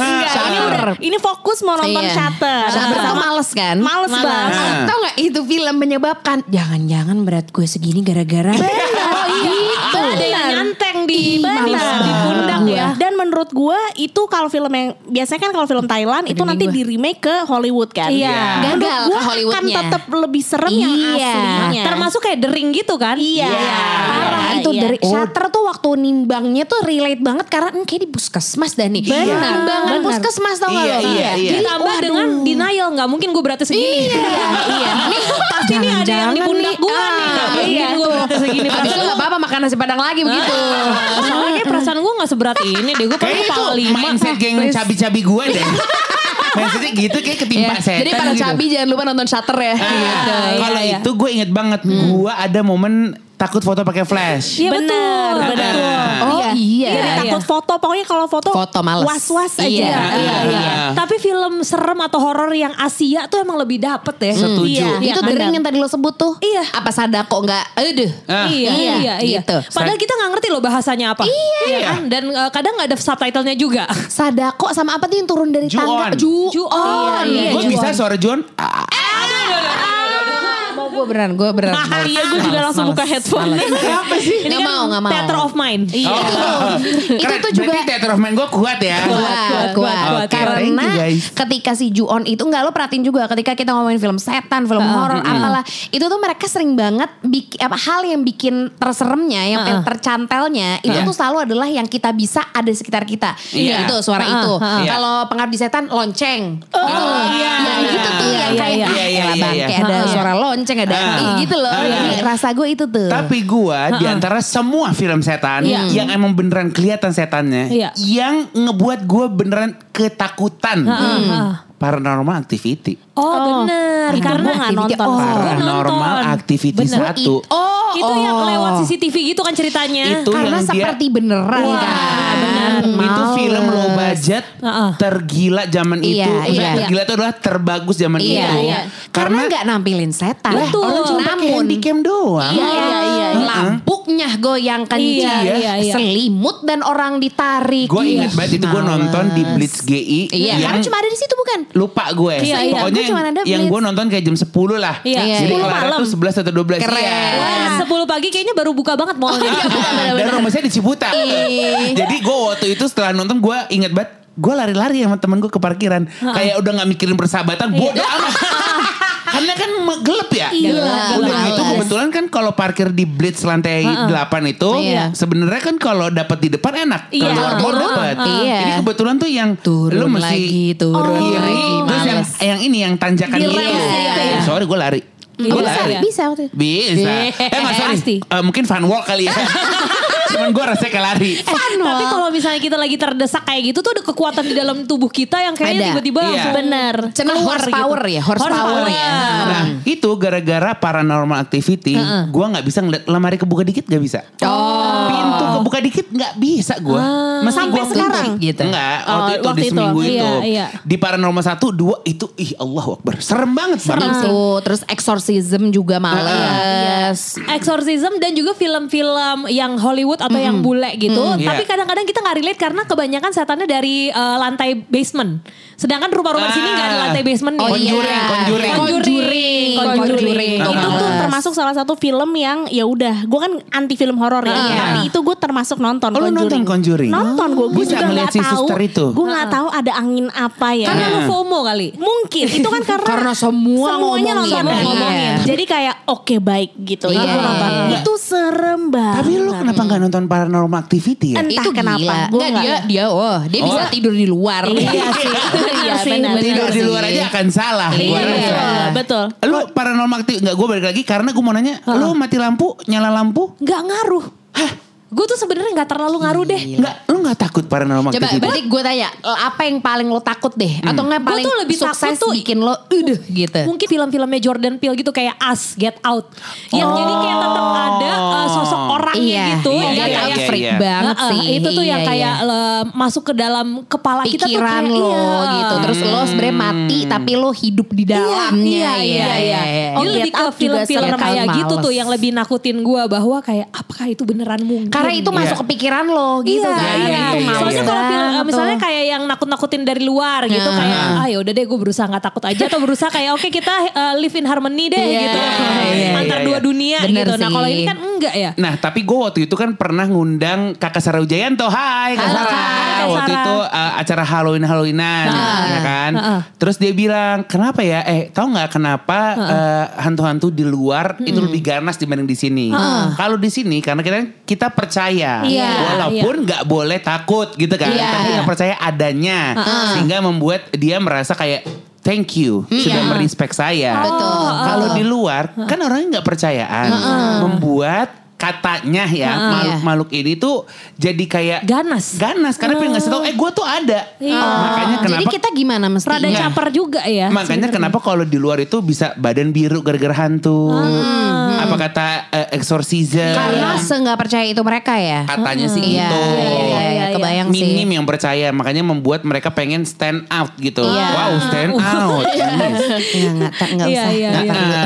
Ini udah ini fokus mau nonton Iya. Shutter. Shutter tuh males kan? Males banget. Ah. Tau gak itu film menyebabkan Jangan-jangan berat gue segini gara-gara Oh gitu Ada yang nyanteng di, Benar. di, pundak ya. Dan menurut gue itu kalau film yang biasanya kan kalau film Thailand itu nanti gua. di remake ke Hollywood kan. Iya. Gagal Menurut ke gue akan Hollywoodnya. tetap lebih serem yang Iya. aslinya. Termasuk kayak dering gitu kan? Iya. Parah Iya. itu Iya. dari Shutter tuh waktu nimbangnya tuh relate banget karena hmm, kayak di puskesmas dah nih. Benar. Nimbangan puskesmas tau gak Iya, lo? iya, iya. Ditambah dengan denial nggak mungkin gue beratnya segini. Iya, iya. Nih pasti nih ada yang di pundak nih. gue nih. Ah, iya. gue beratnya segini. Habis itu gak apa-apa makan nasi padang lagi begitu. Soalnya perasaan gue gak seberat ini deh. Gue paling kepala lima. mindset geng cabi-cabi gue deh. Mindsetnya gitu kayak ketimpa Iya. setan Jadi para gitu. cabi jangan lupa nonton Shutter ya. Ah, Gitu. Kalau iya. itu gue inget banget, gue ada momen takut foto pakai flash. Iya betul. Benar, betul. Oh Iya. iya. Jadi Iya, takut foto, pokoknya kalau foto, Foto males. was-was aja. Iya, Iya, iya, iya. Iya. Tapi film serem atau horor yang Asia tuh emang lebih dapet ya. Setuju. Iya. itu dering yang tadi lo sebut tuh. Iya. Apa sadako enggak? Aduh. Ah. Iya, iya, iya, iya. gitu. Padahal kita nggak ngerti loh bahasanya apa. Iya. kan? Dan eh, kadang nggak ada subtitlenya juga. Sadako sama apa tuh yang turun dari Ju-on. tangga? Ju-on. Ju-on, iya, gue Juan. bisa suara John. Ah, Mau gue beneran, gue beneran. males. Iya, gue juga langsung buka headphone. apa sih? Ini Nggak kan mau, nggak mau. Theater of Mind. Iya. Itu Itu tuh juga- Berarti theater of mind gue kuat ya. kuat, kuat, kuat. kuat. Oke, Karena thank you, guys. ketika si Ju-on itu nggak lo perhatiin juga ketika kita ngomongin film setan, film horor, apalah itu tuh mereka sering banget bikin apa hal yang bikin terseremnya, yang tercantelnya itu tuh selalu adalah yang kita bisa ada di sekitar kita. Iya. Itu suara itu. Kalau pengabdi setan lonceng. Oh, iya, yang iya. gitu tuh Iya, yang iya, kayak iya. ah, Iya, iya, iya, iya. ada suara lonceng ada Uh-uh. gitu loh. Jadi rasa gue itu tuh. Tapi gue di antara semua film setan Iya. yang emang beneran kelihatan setannya, Iya. yang ngebuat gue beneran ketakutan, Heeh. Paranormal Activity. Oh, bener. Itu Karena gua nggak Activity- nonton. Oh, Paranormal nonton. Activity Bener. satu. oh, Itu yang oh. lewat CCTV gitu kan ceritanya. Itu karena yang dia seperti beneran Wah, kan. bener. itu Males. film low budget tergila zaman Iya, itu. iya. Tergila itu adalah terbagus zaman Iya, itu. iya. Karena nggak nampilin setan. Betul. Orang cuma pakai Namun handycam doang. Iya, iya, iya. Heeh. Lampunya goyang kencang. Iya, iya, iya. Selimut dan orang ditarik. Gue Iya. inget banget itu gue nonton di Blitz GI. Iya, yang karena cuma ada di situ bukan? lupa gue. Iya, iya. Pokoknya yang, gue nonton kayak jam 10 lah. Iya, Jadi 10 kelar tuh 11 atau 12. Keren. Iya. Wah, 10 pagi kayaknya baru buka banget mallnya. Dan rumah saya di Ciputa. Ih. Jadi gue waktu itu setelah nonton gue inget banget. Gue lari-lari sama temen gue ke parkiran. Kayak udah gak mikirin persahabatan. Bodoh amat. Karena kan gelap ya. Iya, Udah gelap. gitu kebetulan kan kalau parkir di Blitz lantai 8 itu. Iya. Sebenarnya kan kalau dapat di depan enak. Iya. Kalau mau dapat. Iya. Ini kebetulan tuh yang Turun lu mesti lagi, turun kiri. lagi, Terus yang, ini yang tanjakan gitu. ya. Sorry gue lari. Gue bisa, lari. Bisa waktu itu. Bisa. Eh sorry. Pasti. Eh, mungkin fun walk kali ya. Cuman gue rasanya kayak lari. Tapi kalau misalnya kita lagi terdesak kayak gitu tuh ada kekuatan di dalam tubuh kita yang kayaknya tiba-tiba Iya. langsung Bener. Cenah keluar horsepower gitu. ya, horsepower ya. Nah itu gara-gara paranormal activity, gue nggak bisa ngeliat lemari kebuka dikit gak bisa. Oh. Pintu kebuka dikit nggak bisa gue. Mesti Sampai gua sekarang kunci. gitu? Enggak, Oh, waktu itu waktu di itu. seminggu Iya, itu. iya. Di paranormal satu, dua itu ih Allah Akbar. Serem banget. Bang. Itu terus exorcism juga males. Exorcism dan juga film-film yang Hollywood atau yang bule gitu. Tapi Iya. kadang-kadang kita nggak relate karena kebanyakan setannya dari eh, lantai basement. Sedangkan rumah-rumah di sini nggak ada Ah. lantai basement nih. Oh, iya. Conjuring, conjuring. Conjuring. Itu tuh termasuk salah satu film yang ya udah, gue kan anti film horor ya. Iya. Tapi itu gue termasuk nonton Oh, lu nonton Conjuring? Nonton gue, gue juga nggak si tahu. itu? Gue nggak tahu ada angin apa ya. Karena lu FOMO kali. Mungkin itu kan karena Karena semua semuanya ngomongin. nonton Iya. ngomongin. Jadi kayak oke baik gitu ya. Iya, iya. Itu serem banget. Tapi lu kenapa nggak nonton paranormal activity ya? Entah itu kenapa, gila. gua Nggak, nggak- dia dia oh dia bisa Oh. tidur di luar. Iya sih. Iya sih. benar. Tidur di sih. luar aja akan salah. Iya, gua iya. betul. Lu paranormal activity nggak gue balik lagi karena gue mau nanya, lu mati lampu, nyala lampu, Nggak ngaruh. Gue tuh sebenarnya nggak terlalu ngaruh deh. nggak lu nggak takut paranormal Coba activity? berarti gue tanya apa yang paling lo takut deh atau nggak Gua paling tuh lebih sukses takut tuh- bikin lo udah gitu. Mungkin film-filmnya Jordan Peele gitu kayak Us, Get Out. Yang Oh. jadi kayak tetap ada uh, sosok orangnya Iya, gitu. iya, yang iya, kayak iya, freak iya. banget Heeh, sih. Itu tuh yang Iya, kayak iya. le- masuk ke dalam kepala kita tuh pikiran kayak lo iya. gitu. Terus lo sebenarnya mati tapi lo hidup di dalamnya. Iya, iya, iya. Oh, Jadi Get lebih ke film-film kayak Males. gitu tuh yang lebih nakutin gue bahwa kayak apakah itu beneran mungkin? Karena itu Iya. masuk ke pikiran lo gitu iya, kan. iya. Itu iya, Soalnya iya. kalau film, eh, misalnya kayak yang nakut-nakutin dari luar gitu Nah. kayak ah ya udah deh gue berusaha nggak takut aja atau berusaha kayak oke kita eh, live in harmony deh Iya, gitu iya, antar iya, dua iya. dunia gitu. Nah kalau ini kan enggak ya. Nah tapi gue waktu itu kan pernah ngundang kakak Sarah Wijayanto Hai kak Halo, Sarah. Kak Waktu Sarah. itu uh, acara Halloween Halloweenan ya kan. Terus dia bilang kenapa ya? Eh tahu nggak kenapa uh, hantu-hantu di luar itu lebih ganas dibanding di sini? Kalau di sini karena kita kita percaya Iya, Walaupun nggak boleh takut gitu kan? Iya. Tapi percaya adanya Sehingga membuat dia merasa kayak Thank you sudah merespek saya. Betul. Kalau di luar kan orangnya nggak percayaan, membuat katanya ya makhluk-makhluk ini tuh jadi kayak Ganas. ganas karena pengen ngasih tahu eh gue tuh ada. Iya. Makanya Jadi kenapa kita gimana Rada mestinya? caper juga ya. makanya kenapa kalau di luar itu bisa badan biru gara-gara hantu. Ah. apa kata eh, exorcism. Karena seenggak percaya itu mereka ya. Katanya sih Iya, gitu. iya, iya, iya, iya. kebayang sih. Minim yang percaya makanya membuat mereka pengen stand out gitu. Iya. Wow, stand out. Ya nggak nggak Iya, usah. iya, nggak iya.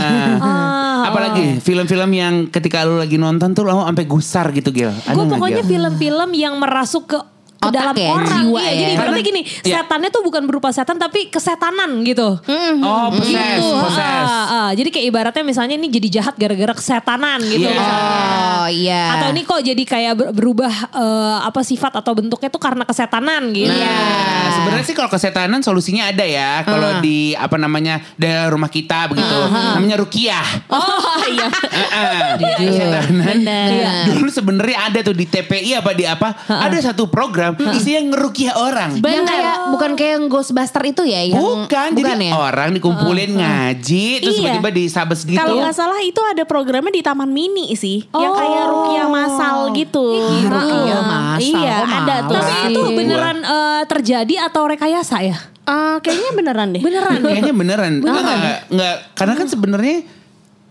Apalagi film-film yang ketika lu lagi nonton tuh lu sampai gusar gitu Gil. Gue nggak, pokoknya film-film yang merasuk ke ke Otak dalam ya, orang jiwa iya, ya. jadi berarti gini Iya. setannya tuh bukan berupa setan tapi kesetanan gitu Oh, possess, gitu possess. Ah, ah. jadi kayak ibaratnya misalnya ini jadi jahat gara-gara kesetanan gitu Iya. misalnya. Oh iya. atau ini kok jadi kayak ber- berubah eh, apa sifat atau bentuknya tuh karena kesetanan gitu Nah, sebenarnya sih kalau kesetanan solusinya ada ya. Kalau di apa namanya daerah rumah kita begitu, namanya rukiah. Oh iya. Heeh. Jujur. Kesetanan. Bener. Dulu sebenarnya ada tuh di TPI apa di apa, ada satu program isinya ngerukiah orang. Yang kayak bukan kayak yang Ghostbuster itu ya? Yang, Bukan, bukan jadi ya? orang dikumpulin ngaji, terus Iya. tiba-tiba disabes gitu. Kalau nggak salah itu ada programnya di Taman Mini sih, yang Oh. kayak rukiah masal gitu. Ih, rukiah masal, Iya, kok ada tuh. tapi sih. itu beneran eh, terjadi atau rekayasa ya Eh, kayaknya beneran deh. beneran ya Kayaknya beneran. Enggak, enggak, enggak. Karena kan sebenarnya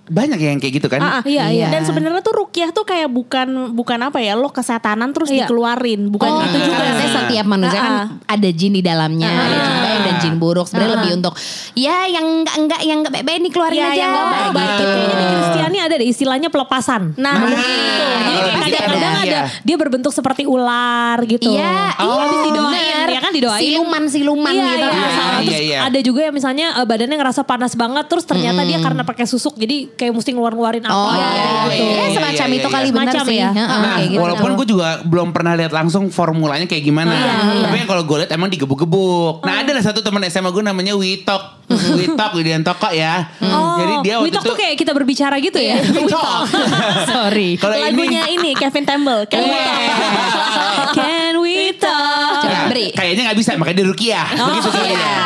banyak yang kayak gitu kan. Ah, ah. Iya, iya. Dan sebenarnya tuh rukiah tuh kayak bukan bukan apa ya lo kesetanan terus Iya. dikeluarin, bukan Oh, gitu juga. Karena setiap manusia kan Ah, ada jin di dalamnya, ada jin jin buruk. Sebenarnya lebih untuk ya yang enggak enggak yang enggak baik-baik nih keluarin Iya, aja. yang nggak Oh, baik. berarti kayaknya di Kristiani ada deh istilahnya pelepasan. Nah, Nah, mungkin itu. Jadi gitu kadang-kadang ada. ada Iya. dia berbentuk seperti ular gitu. Iya, Oh. iya Habis didoain, ya kan didoain. Siluman-siluman Iya, gitu iya, kan. iya. Terus Iya, iya. ada juga yang misalnya eh, badannya ngerasa panas banget terus ternyata dia karena pakai susuk jadi kayak mesti ngeluar-ngeluarin apa Oh gitu. iya, iya, ya iya, semacam iya, itu iya. kali benar sih. ya. Heeh, Nah, gitu. walaupun gue juga belum pernah lihat langsung formulanya kayak gimana. Tapi yang kalau gue lihat emang digebuk-gebuk. Nah, ada lah satu teman SMA gue namanya Witok. Witok, Widianto kok ya. Oh, Jadi dia waktu Witok itu tuh kayak kita berbicara gitu ya. Witok. Sorry. Kalau ini Lagunya ini Kevin Temple. Kevin Iya. Temple. Kayaknya nggak bisa, makanya dia rukiah. Begitu kali iya. ya.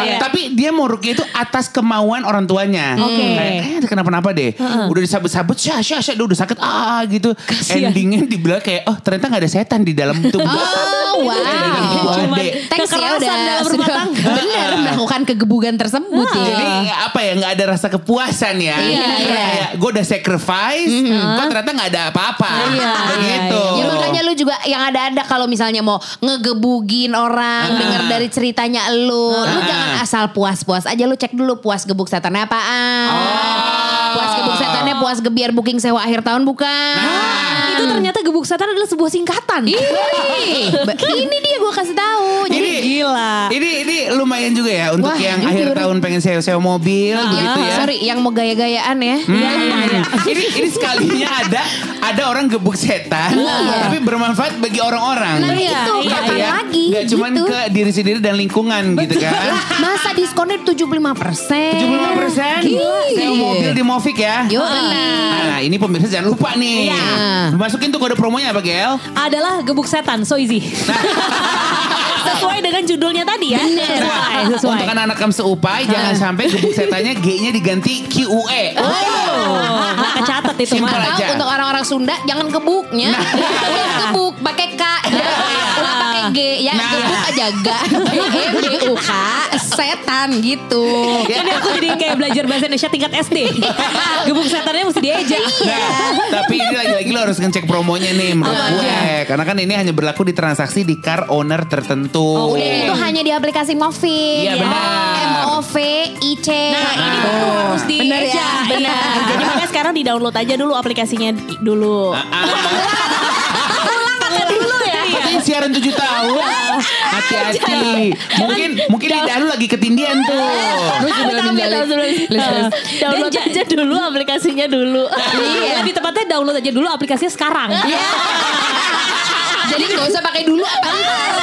Iya. Tapi dia mau rukiah itu atas kemauan orang tuanya. Oke. Kayak, kayaknya ada kenapa-napa deh. Udah disabut-sabut, syah, syah, syah, udah sakit, ah gitu. Kasian. Endingnya dibilang kayak, oh ternyata nggak ada setan di dalam tubuh. Oh, wow. Cuman. Thanks ya kekerasan udah dalam rumah tangga. benar melakukan kegebugan tersebut ya. Jadi apa ya nggak ada rasa kepuasan ya. Iya, iya. Gue udah sacrifice, kok ternyata nggak ada apa-apa. Iya, Begitu. Ya makanya lu juga yang ada-ada kalau misalnya mau orang Ah. denger dari ceritanya lu, lu jangan asal puas-puas aja lu cek dulu puas gebuk setannya apaan. Oh. Puas gebuk setannya puas gebiar booking sewa akhir tahun bukan. Nah. Itu ternyata gebuk setan adalah sebuah singkatan. Ih, ba- ini dia gue kasih tahu. Jadi Ini Gila. Ini ini lumayan juga ya untuk Wah, yang akhir tahun pengen sewa-sewa mobil gitu ya. sorry yang mau gaya-gayaan ya. Iya, iya, iya. ini ini sekalinya ada ada orang gebuk setan tapi bermanfaat bagi orang-orang. Nah Iya, itu iya, kapan ya. lagi cuman gitu. ke diri sendiri dan lingkungan gitu kan. Masa diskonnya 75 persen. 75 persen sewa mobil di Movic ya. Yo, Nah, ini pemirsa jangan lupa nih. Iya. Masukin tuh kode promonya apa, Gel? Adalah gebuk setan, so easy. Sesuai dengan judulnya tadi ya. Sesuai, sesuai. Untuk anak-anak kamu seupai jangan sampai gebuk setannya G-nya diganti QUE. Oh, nggak kecatat itu Simpel mah. aja. Untuk orang-orang Sunda jangan gebuknya. Ya, gebuk pakai K ya. Ulah pakai G ya. Nah. Gebuk aja ga. G B U K setan gitu. Ini aku jadi kayak belajar bahasa Indonesia tingkat SD. gebuk setannya mesti diejak. Nah, tapi ini lagi-lagi lo harus ngecek promonya nih menurut gue. Karena kan ini hanya berlaku di transaksi di car owner tertentu. Oh, udah itu hanya di aplikasi Movic. Iya, benar. M O V I C. Nah, ini baru harus di Bener ya? Benar. Jadi makanya sekarang di download aja dulu aplikasinya dulu. Katanya siaran 7 tahun. Hati-hati. Mungkin mungkin lidah lu lagi ketindian tuh. Terus juga download aja dulu aplikasinya dulu. Iya. Lebih tepatnya download aja dulu aplikasinya sekarang. Iya. Jadi gak usah pakai dulu apa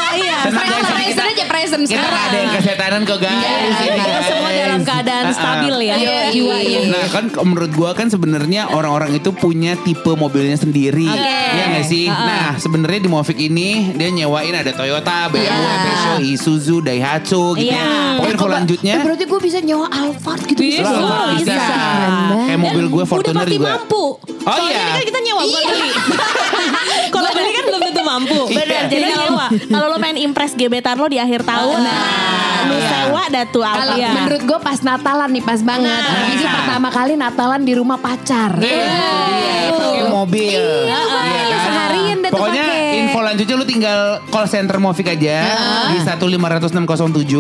Iya. Ini Present aja present Kita sekarang. nggak ada yang kesetanan kok guys. Iya, kita guys. Semua dalam keadaan Ah, ah. stabil ya Iya, jiwanya. Nah kan menurut gua kan sebenarnya orang-orang itu punya tipe mobilnya sendiri. Iya gak sih? Ah, ah. Nah sebenarnya di Movic ini dia nyewain ada Toyota, BMW, Iya. Peugeot, Isuzu, Daihatsu gitu. Iya. ya. Pokoknya info lanjutnya. Eh, berarti gue bisa nyewa Alphard gitu. Bisa. Oh, bisa. bisa. Kayak mobil gue Fortuner Udah pasti juga. mampu. Oh Soalnya iya. ini kan kita nyewa bukan beli. Kalau beli kan mampu. Benar, Jadi jadi Kalau lo pengen impress gebetan lo di akhir tahun, nah, lu Iya. sewa dah tuh Kalau Alfa. menurut gue pas Natalan nih pas banget. Nah. Ini pertama kali Natalan di rumah pacar. Eh, iya, pakai mobil. Iya kan? Seharian deh tuh Pokoknya pakai. info lanjutnya lu tinggal call center Movik aja di 15607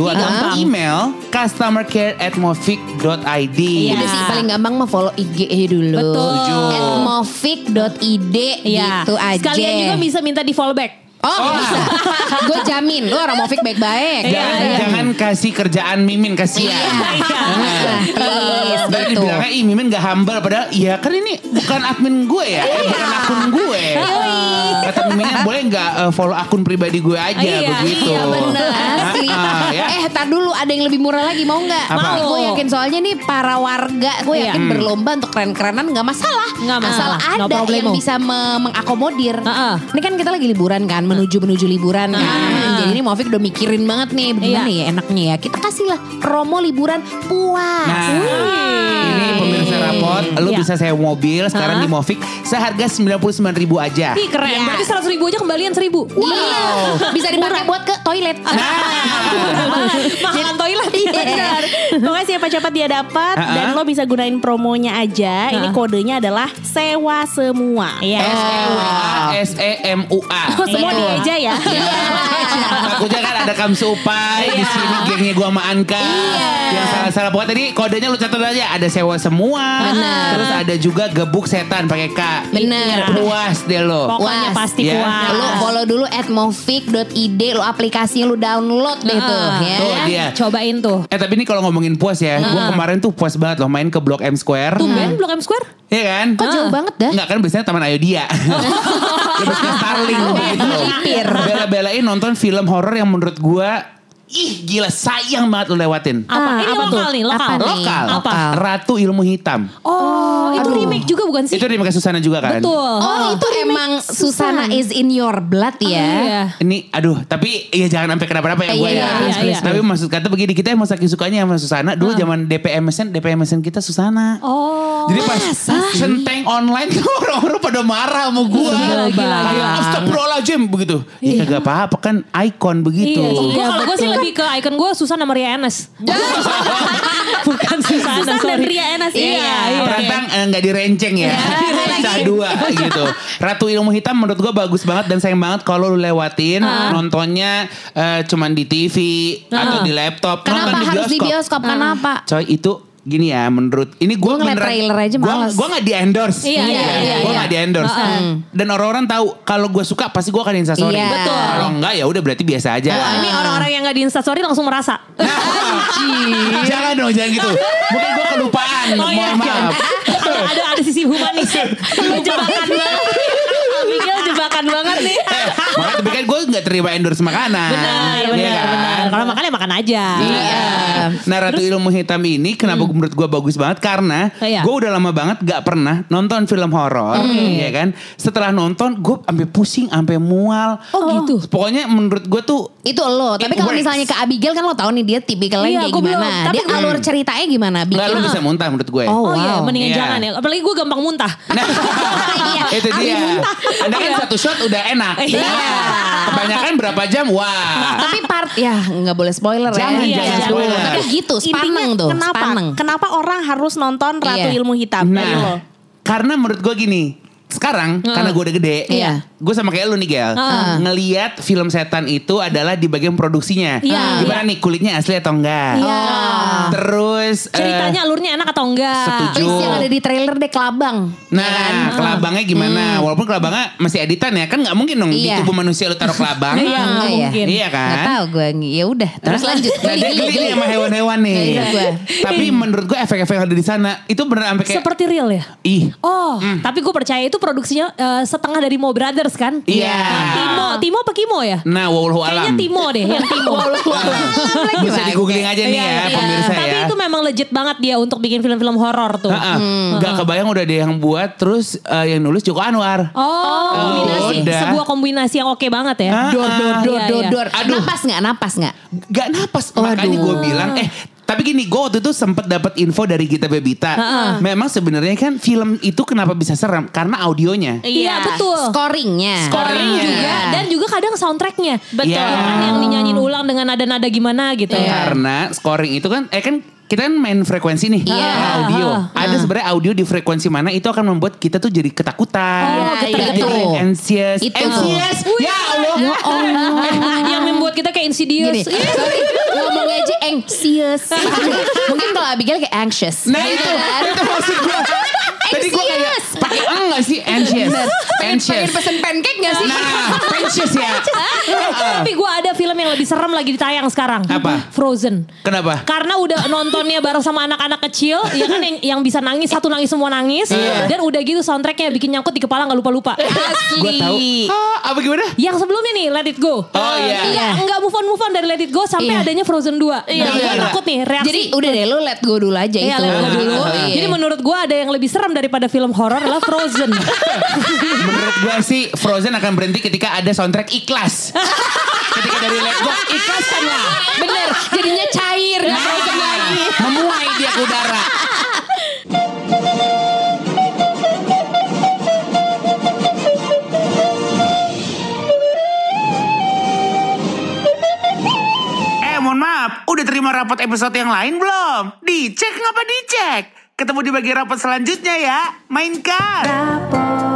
atau email customer care at movik.id. Iya. Udah sih paling gampang mah follow IG aja dulu. Betul. Movic.id Iya. gitu aja. Sekalian juga bisa minta di follow back. Oh, bisa. Gue jamin lu orang Movic baik-baik. Jangan, Iya, iya. jangan kasih kerjaan Mimin kasihan. Iya. Please, Tadi gitu. ih Mimin gak humble padahal iya kan ini bukan admin gue ya, eh, bukan akun gue. Kata Miminnya boleh nggak eh, follow akun pribadi gue aja Iya, begitu. iya, Bener asli. Ah, ya. Eh, tar dulu ada yang lebih murah lagi mau nggak? Apa? Mau. Gue yakin soalnya nih para warga, gue Iya. yakin berlomba untuk keren-kerenan nggak masalah. Nggak Asal masalah. No ada yang problemo. bisa me- mengakomodir. Heeh. Ini kan kita lagi liburan kan, menuju menuju liburan kan. Jadi ini Movik udah mikirin banget nih, gimana Iya. ya enaknya ya. Kita kasih lah promo liburan puas. Nah, ini pemirsa rapot, lu Iya. bisa sewa mobil sekarang di Movik seharga 99 ribu aja. Ih keren. Iya. Berarti 100 ribu aja kembalian 1000. Iya, bisa dipakai buat ke toilet. Mahalan toilet. Benar. Pokoknya siapa cepat dia dapat Ha-ha. dan lo bisa gunain promonya aja. Ini kodenya adalah sewa semua. Iya. S E M U A. Oh, semua Iya. dia aja ya. Takutnya kan ada kamsupai di sini gengnya gua sama Anka. Yang salah-salah pokoknya tadi kodenya lu catat aja ada sewa semua. Bener. Terus ada juga gebuk setan pakai K. Bener. Puas deh lo. Pokoknya pasti Iya. puas. Lu follow dulu at movic.id Lu aplikasinya lu download deh tuh ya. Tuh dia. Cobain tuh. Eh tapi ini kalau ngomongin puas ya, gua kemarin tuh puas banget loh main ke Blok M Square. Tumben Blok M Square. Iya kan? Kok jauh banget dah? Enggak kan biasanya Taman Ayo Dia. Lebih ke Starling gitu. Bela-belain nonton film horor yang menurut gua ih gila sayang banget lu lewatin. Apa? Ah, Ini apa lokal tuh? nih, lokal. Apa nih? Lokal. Apa? Ratu Ilmu Hitam. Oh, itu remake juga bukan sih? Itu remake Susana juga kan? Betul. Oh, itu emang Susana is in your blood ya. Iya. Ini aduh tapi ya jangan sampai kenapa-napa ya gue Iya, ya. iya, iya. Tapi maksud kata begini kita emang saking sukanya sama Susana. Dulu zaman DPMSN DPMSN kita Susana. Oh. Jadi pas centeng online tuh orang-orang pada marah sama gue. Gila, gila, Kayak gila. astagfirullahaladzim begitu. Ya kagak apa-apa kan ikon begitu. Iya, iya. Kalau gue sih lebih ke icon gue Susana Maria Enes. Bukan Susana, Susan dan sorry. Ria Enas Iya, iya. iya. Perantang eh, nggak direnceng ya. Pecah dua gitu. Ratu Ilmu Hitam menurut gue bagus banget dan sayang banget kalau lu lewatin nontonnya eh, cuman di TV atau di laptop. Kenapa Nonton harus di bioskop? Kenapa? Coy itu gini ya menurut ini gue Gua ngeliat trailer aja males. Gue gak di endorse. Iya, iya, iya, Gue iya. gak di endorse. Dan orang-orang tahu kalau gue suka pasti gue akan instastory. Iya. Betul. Kalau enggak ya udah berarti biasa aja. Wah, ini orang-orang yang gak di instastory langsung merasa. jangan dong jangan gitu. Mungkin gue kelupaan. Oh, iya, Mohon maaf. ada, ada, ada sisi humanis. Jebakan banget. Jebakan banget nih. Makanya tapi kan gue gak terima endorse makanan. Benar, Iya benar, kan? benar. Kalau makan ya makan aja. Iya. Nah Ratu Ilmu Hitam ini kenapa menurut gue bagus banget karena Iya. gue udah lama banget gak pernah nonton film horor, ya kan? Setelah nonton gue sampai pusing, sampai mual. Oh, gitu. Pokoknya menurut gue tuh Itu lo. Tapi kalau misalnya ke Abigail kan lo tahu nih dia tipikalnya Iya, kayak gimana. belum. Tapi dia alur ceritanya gimana nggak Abigail? lu bisa muntah menurut gue. Oh, Oh, iya, wow. mendingan Iya. jangan ya. Apalagi gue gampang muntah. Nah, Iya. itu dia. Anda kan Iya. satu shot udah enak. Iya. Kebanyakan berapa jam? Wah. Tapi part ya nggak boleh spoiler Jangan, ya. jangan Iya, spoiler. Tapi gitu, Intinya spaneng tuh. kenapa? Spaneng. Kenapa orang harus nonton Ratu Iya. Ilmu Hitam dari lo? Nah, karena menurut gue gini. Sekarang karena gue udah gede, Iya. gue sama kayak lu nih Gel, Heeh. ngeliat film setan itu adalah di bagian produksinya. Iya. Gimana nih kulitnya asli atau enggak? Iya. Terus eh, Ceritanya alurnya enak atau enggak? Setuju. Please yang ada di trailer deh kelabang. Nah, Ya kan? kelabangnya gimana? Walaupun kelabangnya masih editan ya, kan nggak mungkin dong di Iya. tubuh manusia lu taruh kelabang. Iya, nggak Enggak ya? mungkin. Iya kan? Gak tau gue. Ya udah, terus lanjut. Nah, dia geli nih sama hewan-hewan nih. Tapi menurut gue efek-efek yang ada di sana itu bener sampai kayak Seperti real ya? ih. Oh, tapi gue percaya itu produksinya eh, setengah dari Mo Brothers kan? Iya. Nah, Timo, Timo apa Kimo ya? Nah, wallahu Kayaknya alam. Timo deh, yang Timo. Bisa di googling aja nih Iya, ya, iya. pemirsa Tapi ya. itu memang legit banget dia untuk bikin film-film horor tuh. Heeh. Gak kebayang udah ada yang buat terus eh, yang nulis Joko Anwar. Oh, kombinasi. udah. Sebuah kombinasi yang oke banget ya. Dor, dor, dor, Iya, dor, iya. dor. Aduh. Napas nggak? Napas nggak? Gak napas. Makanya gue bilang eh Tapi gini, gue waktu itu sempet dapat info dari Gita Bebita. Memang sebenarnya kan film itu kenapa bisa serem? Karena audionya. Iya betul. Scoringnya. Scoringnya. juga dan juga kadang soundtracknya betul Iya. kan yang dinyanyiin ulang dengan nada-nada gimana gitu Karena scoring itu kan, eh kan kita kan main frekuensi nih, Iya. audio. Ada sebenarnya audio di frekuensi mana itu akan membuat kita tuh jadi ketakutan, Oh, Kita iya, jadi itu. anxious, Itu. anxious. Ya Allah, Ya Allah. yang membuat kita kayak insidious Gini, sorry, ngomongnya aja anxious. Mungkin kalau Abigail kayak anxious. Nah itu, itu maksud gue. Tadi gue kayak pakai eng gak sih anxious, anxious. Pengen pesen pancake gak sih? Nah, anxious ya. tapi gue ada film yang lebih serem lagi ditayang sekarang Apa? Frozen Kenapa? karena udah nontonnya bareng sama anak-anak kecil ya kan yang, yang bisa nangis satu nangis semua nangis dan udah gitu soundtracknya bikin nyangkut di kepala nggak lupa-lupa Asli. Gue tahu. Ah, apa gimana? yang sebelumnya nih Let It Go Oh, iya. iya nggak move on move on dari Let It Go sampai Iya. adanya Frozen 2 Iya, nah, gue iya. takut nih reaksi Jadi udah deh lu let go dulu aja Iya, itu. Let It Go dulu. Iya. Jadi menurut gue ada yang lebih serem daripada film horor adalah Frozen. Menurut gue sih Frozen akan berhenti ketika ada soundtrack ikhlas. ketika dari Let Go ikhlaskan lah. Bener, jadinya cair frozen lagi. Memuai dia ke udara. Eh mohon maaf, udah terima rapot episode yang lain belum? Dicek ngapa dicek? Ketemu di bagian rapot selanjutnya ya. Mainkan. Rapot